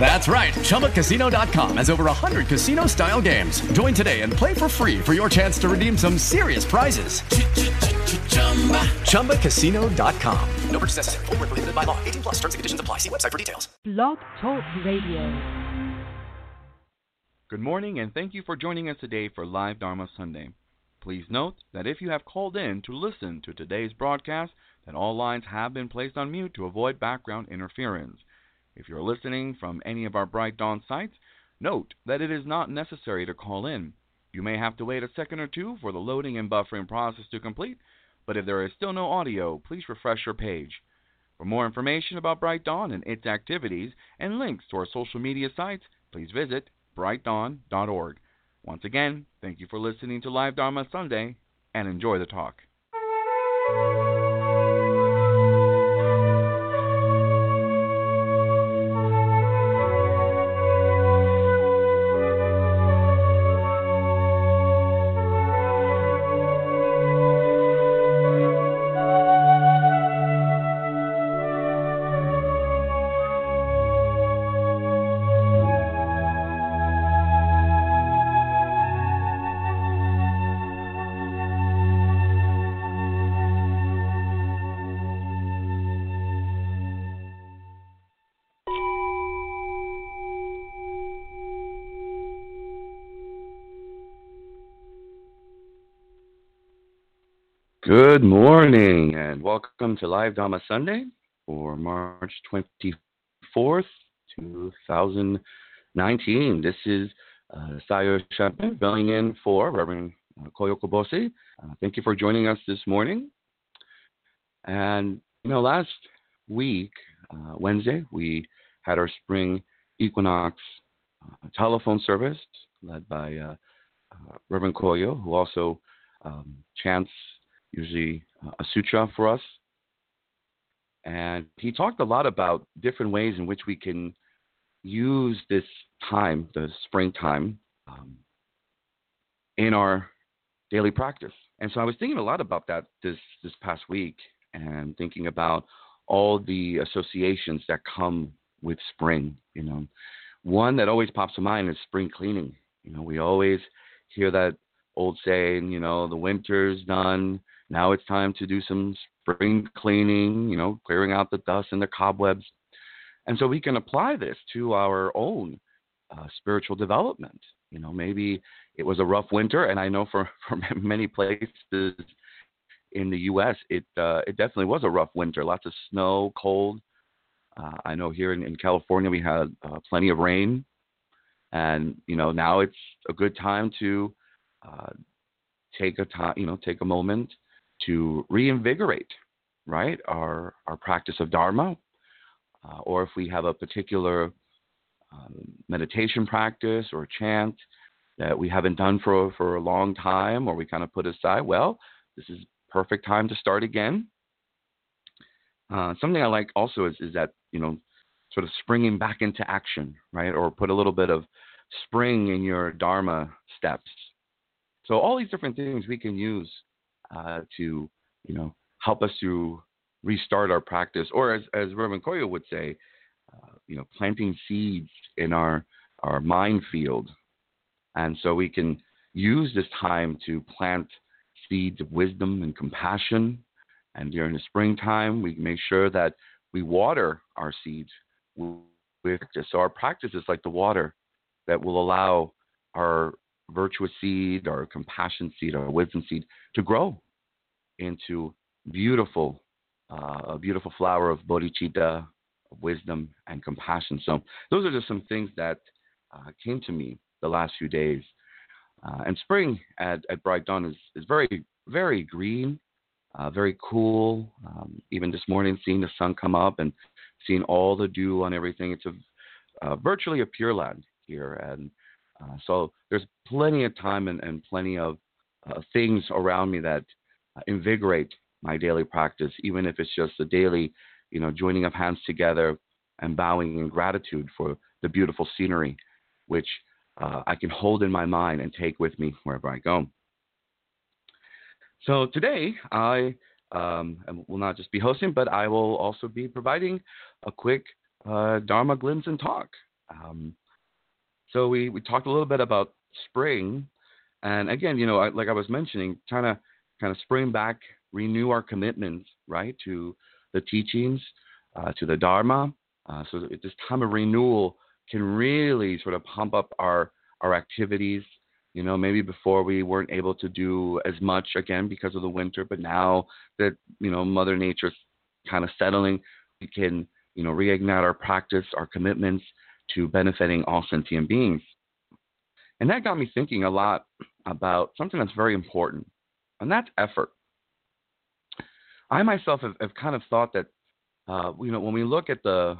That's right. ChumbaCasino.com has over 100 casino style games. Join today and play for free for your chance to redeem some serious prizes. ChumbaCasino.com. No purchase necessary. Full prohibited by law. 18 plus terms and conditions apply. See website for details. Blog Talk Radio. Good morning and thank you for joining us today for Live Dharma Sunday. Please note that if you have called in to listen to today's broadcast, that all lines have been placed on mute to avoid background interference. If you're listening from any of our Bright Dawn sites, note that it is not necessary to call in. You may have to wait a second or two for the loading and buffering process to complete, but if there is still no audio, please refresh your page. For more information about Bright Dawn and its activities and links to our social media sites, please visit brightdawn.org. Once again, thank you for listening to Live Dharma Sunday and enjoy the talk. Good morning and welcome to Live Dharma Sunday for March 24th, 2019. This is uh, Sayo Shenpän filling in for Reverend uh, Koyo Kubose. Uh, thank you for joining us this morning. And, you know, last week, uh, Wednesday, we had our spring equinox uh, telephone service led by uh, uh, Reverend Koyo, who also um, chants usually uh, a sutra for us. And he talked a lot about different ways in which we can use this time, the springtime, um, in our daily practice. And so I was thinking a lot about that this this past week, and thinking about all the associations that come with spring. You know, one that always pops to mind is spring cleaning. You know, we always hear that old saying, you know, the winter's done, now it's time to do some spring cleaning, you know, clearing out the dust and the cobwebs. And so we can apply this to our own uh, spiritual development. You know, maybe it was a rough winter, and I know for, for many places in the U.S., it uh, it definitely was a rough winter. Lots of snow, cold. Uh, I know here in, in California we had uh, plenty of rain, and you know now it's a good time to uh, take a time, you know, take a moment to reinvigorate, right, our, our practice of Dharma, uh, or if we have a particular um, meditation practice or chant that we haven't done for, for a long time or we kind of put aside, well, this is perfect time to start again. Uh, something I like also is, is that, you know, sort of springing back into action, right? Or put a little bit of spring in your Dharma steps. So all these different things we can use uh, to you know help us to restart our practice, or as as Reverend Koyo would say, uh, you know, planting seeds in our our mind field, and so we can use this time to plant seeds of wisdom and compassion. And during the springtime, we make sure that we water our seeds with practice. So our practice is like the water that will allow our virtuous seed, our compassion seed, our wisdom seed to grow into beautiful, uh, a beautiful flower of bodhicitta, wisdom, and compassion. So those are just some things that uh, came to me the last few days. Uh, and spring at, at Bright Dawn is, is very, very green, uh, very cool. Um, even this morning, seeing the sun come up and seeing all the dew on everything, it's a, uh, virtually a pure land here. And uh, so there's plenty of time and, and plenty of uh, things around me that uh, invigorate my daily practice, even if it's just the daily, you know, joining of hands together and bowing in gratitude for the beautiful scenery, which uh, I can hold in my mind and take with me wherever I go. So today, I um, will not just be hosting, but I will also be providing a quick uh, Dharma glimpse and talk. Um, so we, we talked a little bit about spring, and again, you know, I, like I was mentioning, trying to kind of spring back, renew our commitments, right, to the teachings, uh, to the Dharma. Uh, so this time of renewal can really sort of pump up our our activities. You know, maybe before we weren't able to do as much again because of the winter, but now that you know Mother Nature's kind of settling, we can you know reignite our practice, our commitments to benefiting all sentient beings. And that got me thinking a lot about something that's very important, and that's effort. I myself have, have kind of thought that, uh, you know, when we look at the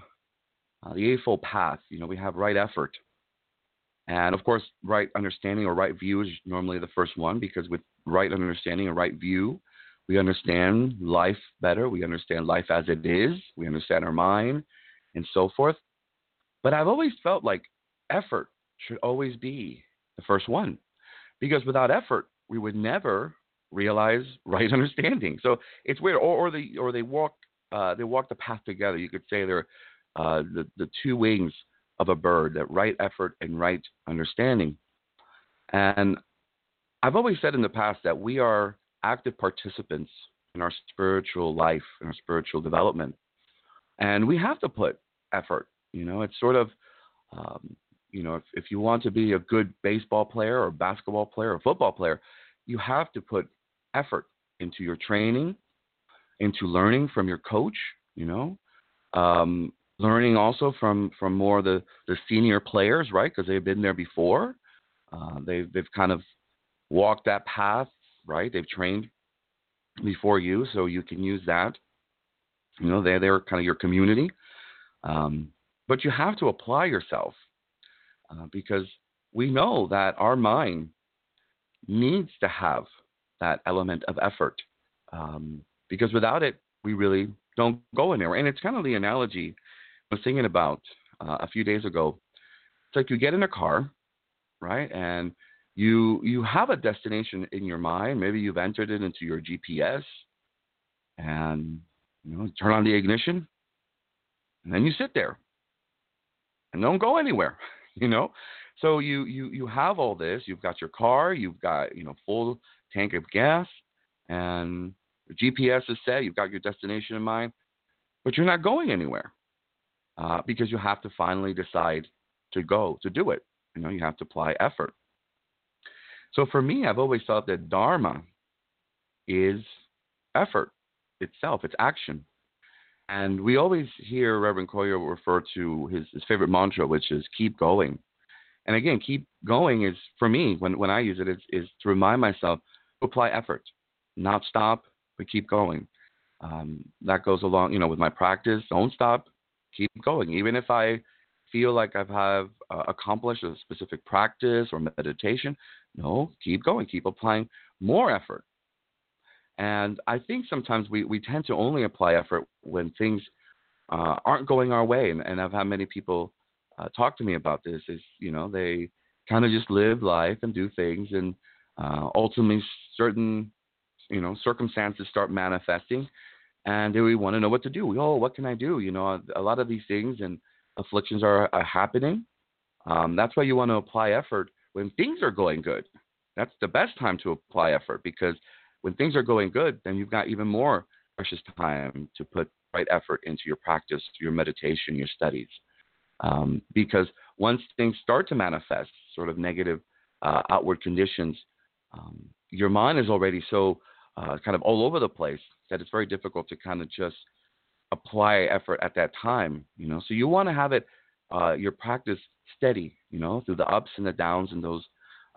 uh, the Eightfold Path, you know, we have right effort, and of course, right understanding or right view is normally the first one because with right understanding and right view, we understand life better. We understand life as it is. We understand our mind, and so forth. But I've always felt like effort should always be the first one, because without effort, we would never realize right understanding. So it's weird, or, or they or they walk uh, they walk the path together. You could say they're uh, the the two wings of a bird, that right effort and right understanding. And I've always said in the past that we are active participants in our spiritual life, and our spiritual development, and we have to put effort. You know, it's sort of um, you know, if, if you want to be a good baseball player or basketball player or football player, you have to put effort into your training, into learning from your coach, you know, um, learning also from from more the the senior players, right? Because they've been there before. Uh, they've they've kind of walked that path, right? They've trained before you, so you can use that. You know, they're they're kind of your community. Um, but you have to apply yourself uh, because we know that our mind needs to have that element of effort um, because without it, we really don't go anywhere. And it's kind of the analogy I was thinking about uh, a few days ago. It's like you get in a car, right, and you you have a destination in your mind. Maybe you've entered it into your GPS, and you know turn on the ignition, and then you sit there and don't go anywhere. you know? So you you you have all this. You've got your car you've got you know full tank of gas and gps is set you've got your destination in mind but you're not going anywhere uh, because you have to finally decide to go to do it. You know you have to apply effort. So for me i've always thought that dharma is effort itself it's action and we always hear Reverend Koyo refer to his, his favorite mantra, which is keep going. And again, keep going is for me when, when I use it is, is to remind myself to apply effort, not stop, but keep going. Um, that goes along, you know, with my practice. Don't stop, keep going. Even if I feel like I've have uh, accomplished a specific practice or meditation, no, keep going, keep applying more effort. And I think sometimes we, we tend to only apply effort when things uh, aren't going our way. And, and I've had many people uh, talk to me about this is, you know, they kind of just live life and do things. And uh, ultimately, certain, you know, circumstances start manifesting. And we want to know what to do. Oh, what can I do? You know, a lot of these things and afflictions are, are happening. Um, that's why you want to apply effort when things are going good. That's the best time to apply effort because when things are going good, then you've got even more precious time to put right effort into your practice, your meditation, your studies. Um, because once things start to manifest, sort of negative uh, outward conditions, um, your mind is already so uh, kind of all over the place that it's very difficult to kind of just apply effort at that time. You know, so you want to have it uh, your practice steady. You know, through the ups and the downs and those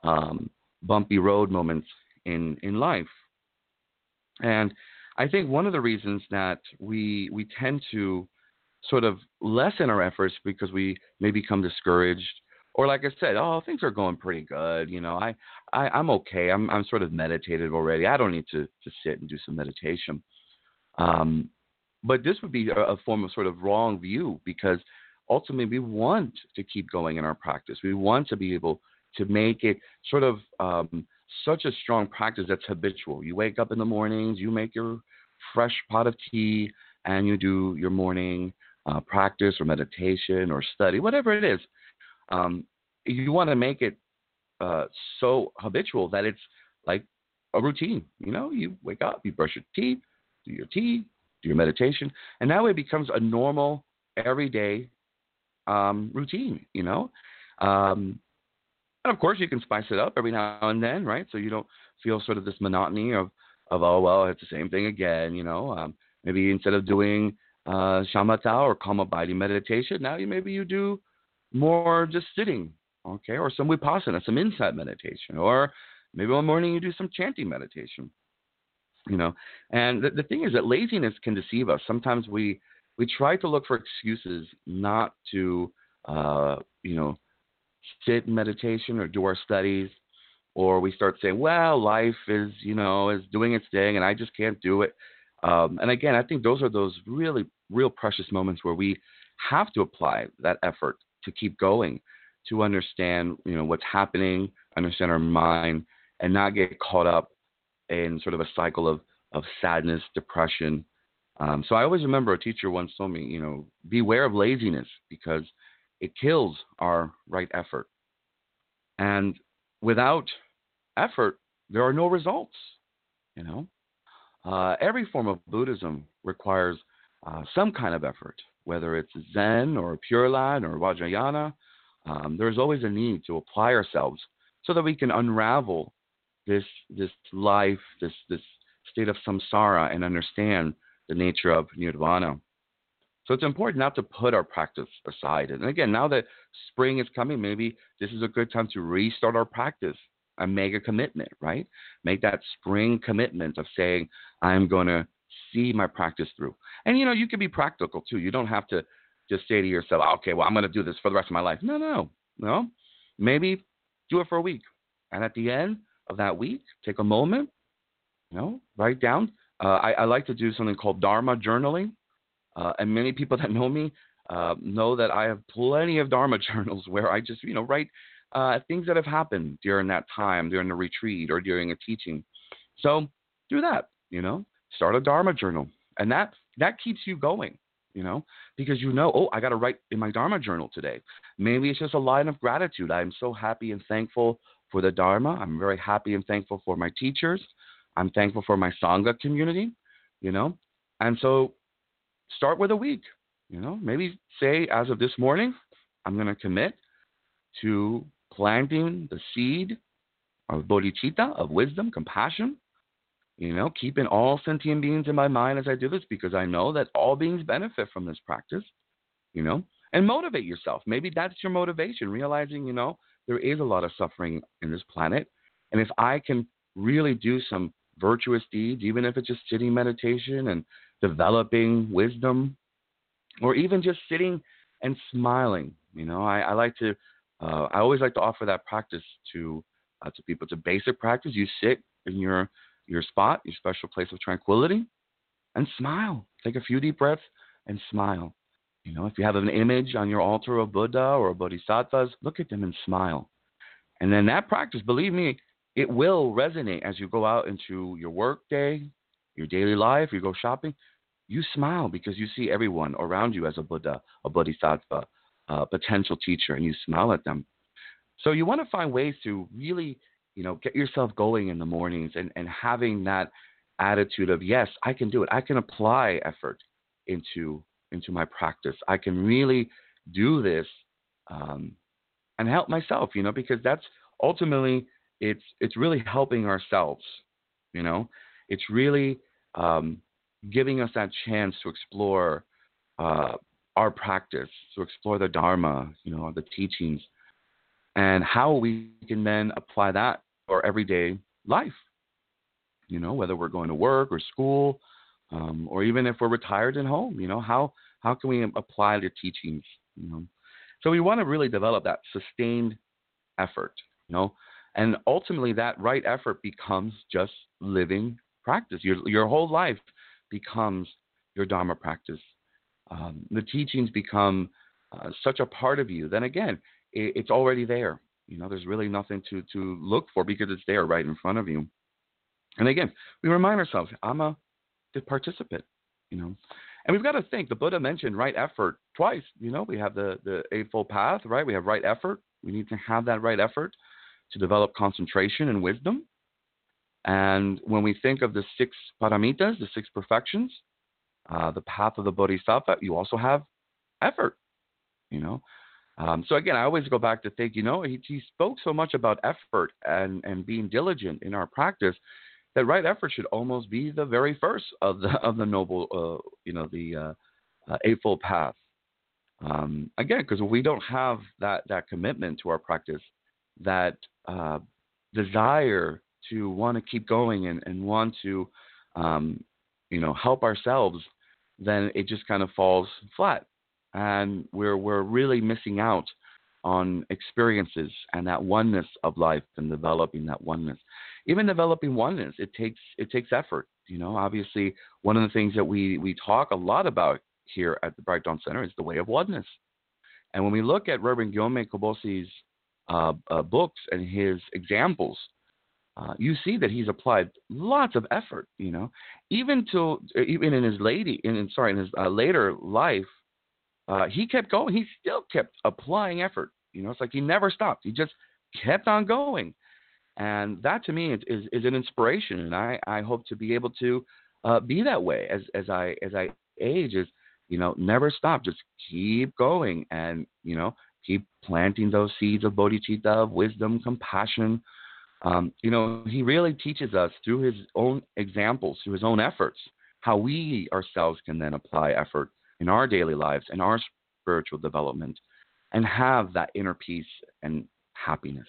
um, bumpy road moments in in life. And I think one of the reasons that we we tend to sort of lessen our efforts because we may become discouraged or like I said, oh, things are going pretty good. You know, I, I I'm okay. I'm I'm sort of meditative already. I don't need to to sit and do some meditation. Um, but this would be a, a form of sort of wrong view because ultimately we want to keep going in our practice. We want to be able to make it sort of um, such a strong practice that's habitual. You wake up in the mornings, you make your fresh pot of tea, and you do your morning uh, practice or meditation or study, whatever it is. Um, you want to make it uh, so habitual that it's like a routine. You know, you wake up, you brush your teeth, do your tea, do your meditation, and that way it becomes a normal, everyday um, routine. You know, um, and of course you can spice it up every now and then, right? So you don't feel sort of this monotony of of oh well, it's the same thing again. You know, um, maybe instead of doing uh, shamatha or calm abiding meditation, now you maybe you do more just sitting, okay, or some vipassana, some insight meditation, or maybe one morning you do some chanting meditation. You know, and the, the thing is that laziness can deceive us. Sometimes we we try to look for excuses not to, uh, you know, sit in meditation or do our studies, or we start saying, well, life is, you know, is doing its thing, and I just can't do it. Um, and again, I think those are those really, real precious moments where we have to apply that effort to keep going, to understand, you know, what's happening, understand our mind, and not get caught up in sort of a cycle of of sadness, depression. Um, so I always remember a teacher once told me, you know, beware of laziness because it kills our right effort. And without effort, there are no results. You know, uh, every form of Buddhism requires uh, some kind of effort, whether it's Zen or Pure Land or Vajrayana. Um, there's always a need to apply ourselves so that we can unravel this this life, this this state of samsara, and understand the nature of nirvana. So it's important not to put our practice aside. And again, now that spring is coming, maybe this is a good time to restart our practice and make a commitment, right? Make that spring commitment of saying, I'm going to see my practice through. And you know, you can be practical too. You don't have to just say to yourself, okay, well, I'm going to do this for the rest of my life. No, no, no. Maybe do it for a week. And at the end of that week, take a moment, you know, write down. Uh, I, I like to do something called Dharma journaling. Uh, and many people that know me uh, know that I have plenty of Dharma journals where I just, you know, write uh, things that have happened during that time, during the retreat or during a teaching. So do that, you know, start a Dharma journal. And that, that keeps you going, you know, because you know, oh, I got to write in my Dharma journal today. Maybe it's just a line of gratitude. I'm so happy and thankful for the Dharma. I'm very happy and thankful for my teachers. I'm thankful for my Sangha community, you know. And so start with a week. You know, maybe say as of this morning, I'm going to commit to planting the seed of bodhicitta, of wisdom, compassion. You know, keeping all sentient beings in my mind as I do this because I know that all beings benefit from this practice. You know, and motivate yourself. Maybe that's your motivation, realizing, you know, there is a lot of suffering in this planet. And if I can really do some virtuous deeds, even if it's just sitting meditation and developing wisdom, or even just sitting and smiling. You know, I, I like to, uh, I always like to offer that practice to uh, to people. It's a basic practice. You sit in your your spot, your special place of tranquility, and smile. Take a few deep breaths and smile. You know, if you have an image on your altar of Buddha or Bodhisattvas, look at them and smile. And then that practice, believe me, it will resonate as you go out into your work day, your daily life, you go shopping you smile because you see everyone around you as a Buddha, a Bodhisattva, a potential teacher, and you smile at them. So you want to find ways to really, you know, get yourself going in the mornings and, and having that attitude of yes, I can do it. I can apply effort into into my practice. I can really do this um, and help myself, you know, because that's ultimately it's it's really helping ourselves, you know. It's really um, giving us that chance to explore uh, our practice, to explore the Dharma, you know, the teachings, and how we can then apply that for everyday life. You know, whether we're going to work or school, um, or even if we're retired and home, you know, how how can we apply the teachings? You know, so we want to really develop that sustained effort. You know, and ultimately that right effort becomes just living practice. Your your whole life becomes your Dharma practice, um, the teachings become uh, such a part of you, then again, it, it's already there. You know, there's really nothing to, to look for because it's there right in front of you. And again, we remind ourselves, I'm a participant, you know. And we've got to think, the Buddha mentioned right effort twice. You know, we have the, the Eightfold Path, right? We have right effort. We need to have that right effort to develop concentration and wisdom. And when we think of the six paramitas, the six perfections, uh, the path of the bodhisattva, you also have effort, you know. Um, so again, I always go back to think, you know, he, he spoke so much about effort and, and being diligent in our practice that right effort should almost be the very first of the of the noble, uh, you know, the uh, uh, eightfold path. Um, again, because we don't have that that commitment to our practice, that uh, desire to want to keep going and, and want to, um, you know, help ourselves, then it just kind of falls flat, and we're we're really missing out on experiences and that oneness of life and developing that oneness. Even developing oneness, it takes it takes effort. You know, obviously, one of the things that we we talk a lot about here at the Bright Dawn Center is the way of oneness. And when we look at Reverend Gyomay Kubose's uh, uh, books and his examples, uh, you see that he's applied lots of effort. You know, even to even in his lady in sorry in his uh, later life, uh, he kept going. He still kept applying effort. You know, it's like he never stopped. He just kept on going, and that to me is is, is an inspiration. And I I hope to be able to uh, be that way as as I as I age. Is you know never stop. Just keep going, and you know keep planting those seeds of bodhicitta, of wisdom, compassion. Um, you know, he really teaches us through his own examples, through his own efforts, how we ourselves can then apply effort in our daily lives and our spiritual development and have that inner peace and happiness.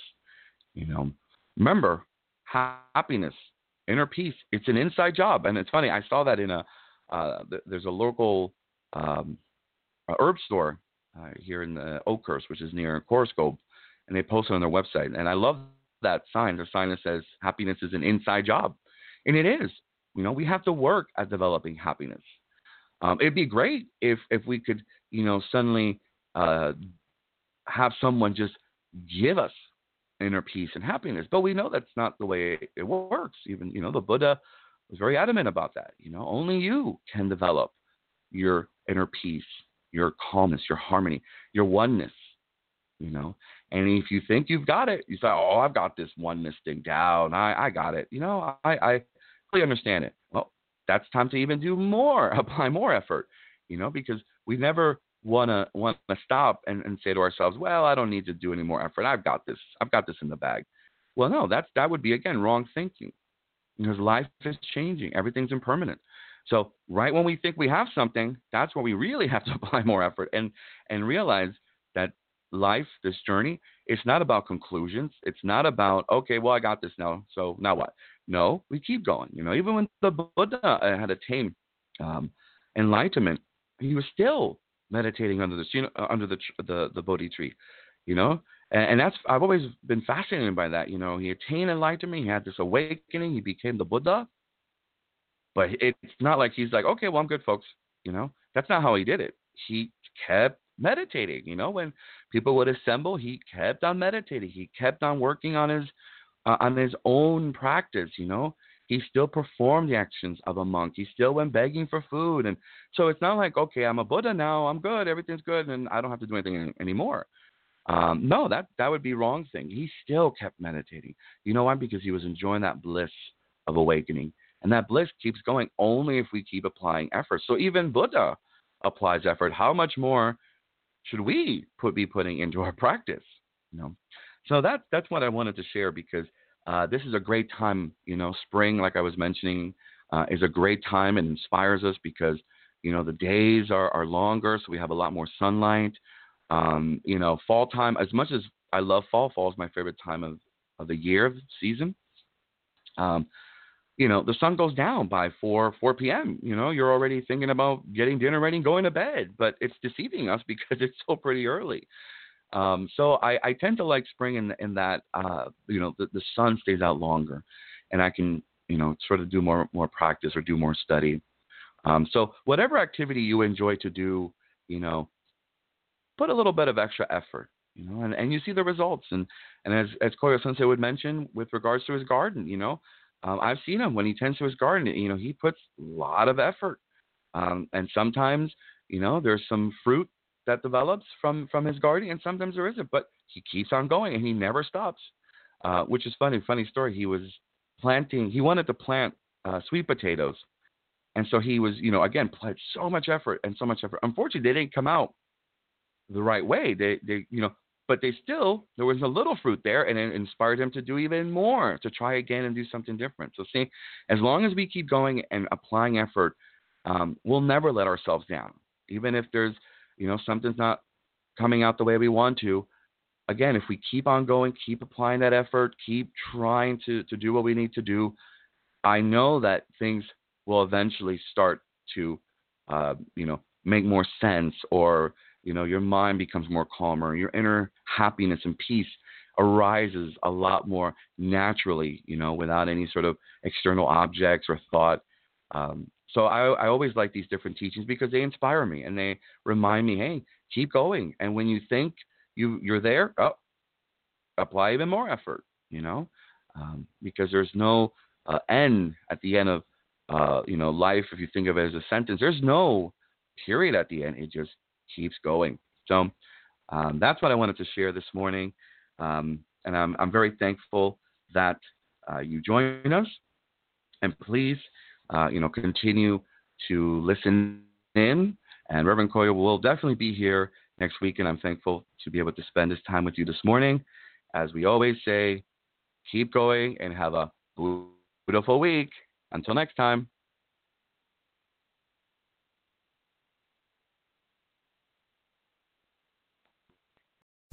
You know, remember, happiness, inner peace, it's an inside job. And it's funny, I saw that in a, uh, there's a local um, herb store uh, here in the Oakhurst, which is near Coarsegold, and they posted on their website. And I love that sign, the sign that says happiness is an inside job. And it is. You know, we have to work at developing happiness. Um, it'd be great if if we could, you know, suddenly uh, have someone just give us inner peace and happiness. But we know that's not the way it works. Even you know, the Buddha was very adamant about that. You know, only you can develop your inner peace, your calmness, your harmony, your oneness. You know, and if you think you've got it, you say, "Oh, I've got this oneness thing down. I I got it." You know, I I fully understand it. Well, that's time to even do more, apply more effort, you know, because we never want to want to stop and, and say to ourselves, well, I don't need to do any more effort. I've got this. I've got this in the bag. Well, no, that's that would be again wrong thinking, because life is changing. Everything's impermanent. So right when we think we have something, that's when we really have to apply more effort and and realize that life, this journey, it's not about conclusions. It's not about okay, well I got this now, so now what? No, we keep going. You know, even when the Buddha uh, had attained um, enlightenment, he was still meditating under the you know, uh, under the the the Bodhi tree. You know, and that's I've always been fascinated by that. You know, he attained enlightenment. He had this awakening. He became the Buddha. But it's not like he's like, okay, well, I'm good, folks. You know, that's not how he did it. He kept meditating. You know, when people would assemble, he kept on meditating. He kept on working on his uh, on his own practice, you know. He still performed the actions of a monk. He still went begging for food. And so it's not like, okay, I'm a Buddha now, I'm good, everything's good, and I don't have to do anything anymore. Um, no, that, that would be wrong thing. He still kept meditating. You know why? Because he was enjoying that bliss of awakening. And that bliss keeps going only if we keep applying effort. So even Buddha applies effort. How much more should we put, be putting into our practice? You know? So that's that's what I wanted to share because uh, this is a great time. You know, spring, like I was mentioning, uh, is a great time and inspires us because you know the days are, are longer, so we have a lot more sunlight. Um, you know, fall time. As much as I love fall, fall is my favorite time of of the year, season. Um, you know, the sun goes down by 4 4 p.m. You know, you're already thinking about getting dinner ready and going to bed, but it's deceiving us because it's so pretty early. Um, so I, I, tend to like spring in, in that uh, you know the, the, sun stays out longer, and I can you know sort of do more more practice or do more study. Um, so whatever activity you enjoy to do, you know, put a little bit of extra effort, you know, and, and you see the results. And and as as Koyo Sensei would mention with regards to his garden, you know, um, I've seen him when he tends to his garden. You know, he puts a lot of effort, um, and sometimes, you know, there's some fruit that develops from from his garden, and sometimes there isn't. But he keeps on going, and he never stops. Uh, which is funny. Funny story. He was planting. He wanted to plant uh, sweet potatoes, and so he was, you know, again, put so much effort and so much effort. Unfortunately, they didn't come out the right way. They, they, you know, but they still there was a little fruit there, and it inspired them to do even more, to try again and do something different. So, see, as long as we keep going and applying effort, um, we'll never let ourselves down, even if there's, you know, something's not coming out the way we want to again, if we keep on going, keep applying that effort, keep trying to, to do what we need to do, I know that things will eventually start to, uh, you know, make more sense or, you know, your mind becomes more calmer, your inner happiness and peace arises a lot more naturally, you know, without any sort of external objects or thought. Um, so I, I always like these different teachings because they inspire me and they remind me, hey, keep going. And when you think – you you're there. Oh, apply even more effort. You know, um, because there's no uh, end at the end of uh, you know life. If you think of it as a sentence, there's no period at the end. It just keeps going. So um, that's what I wanted to share this morning, um, and I'm I'm very thankful that uh, you join us. And please, uh, you know, continue to listen in. And Reverend Koyo will definitely be here next week, and I'm thankful to be able to spend this time with you this morning. As we always say, keep going and have a beautiful week. Until next time.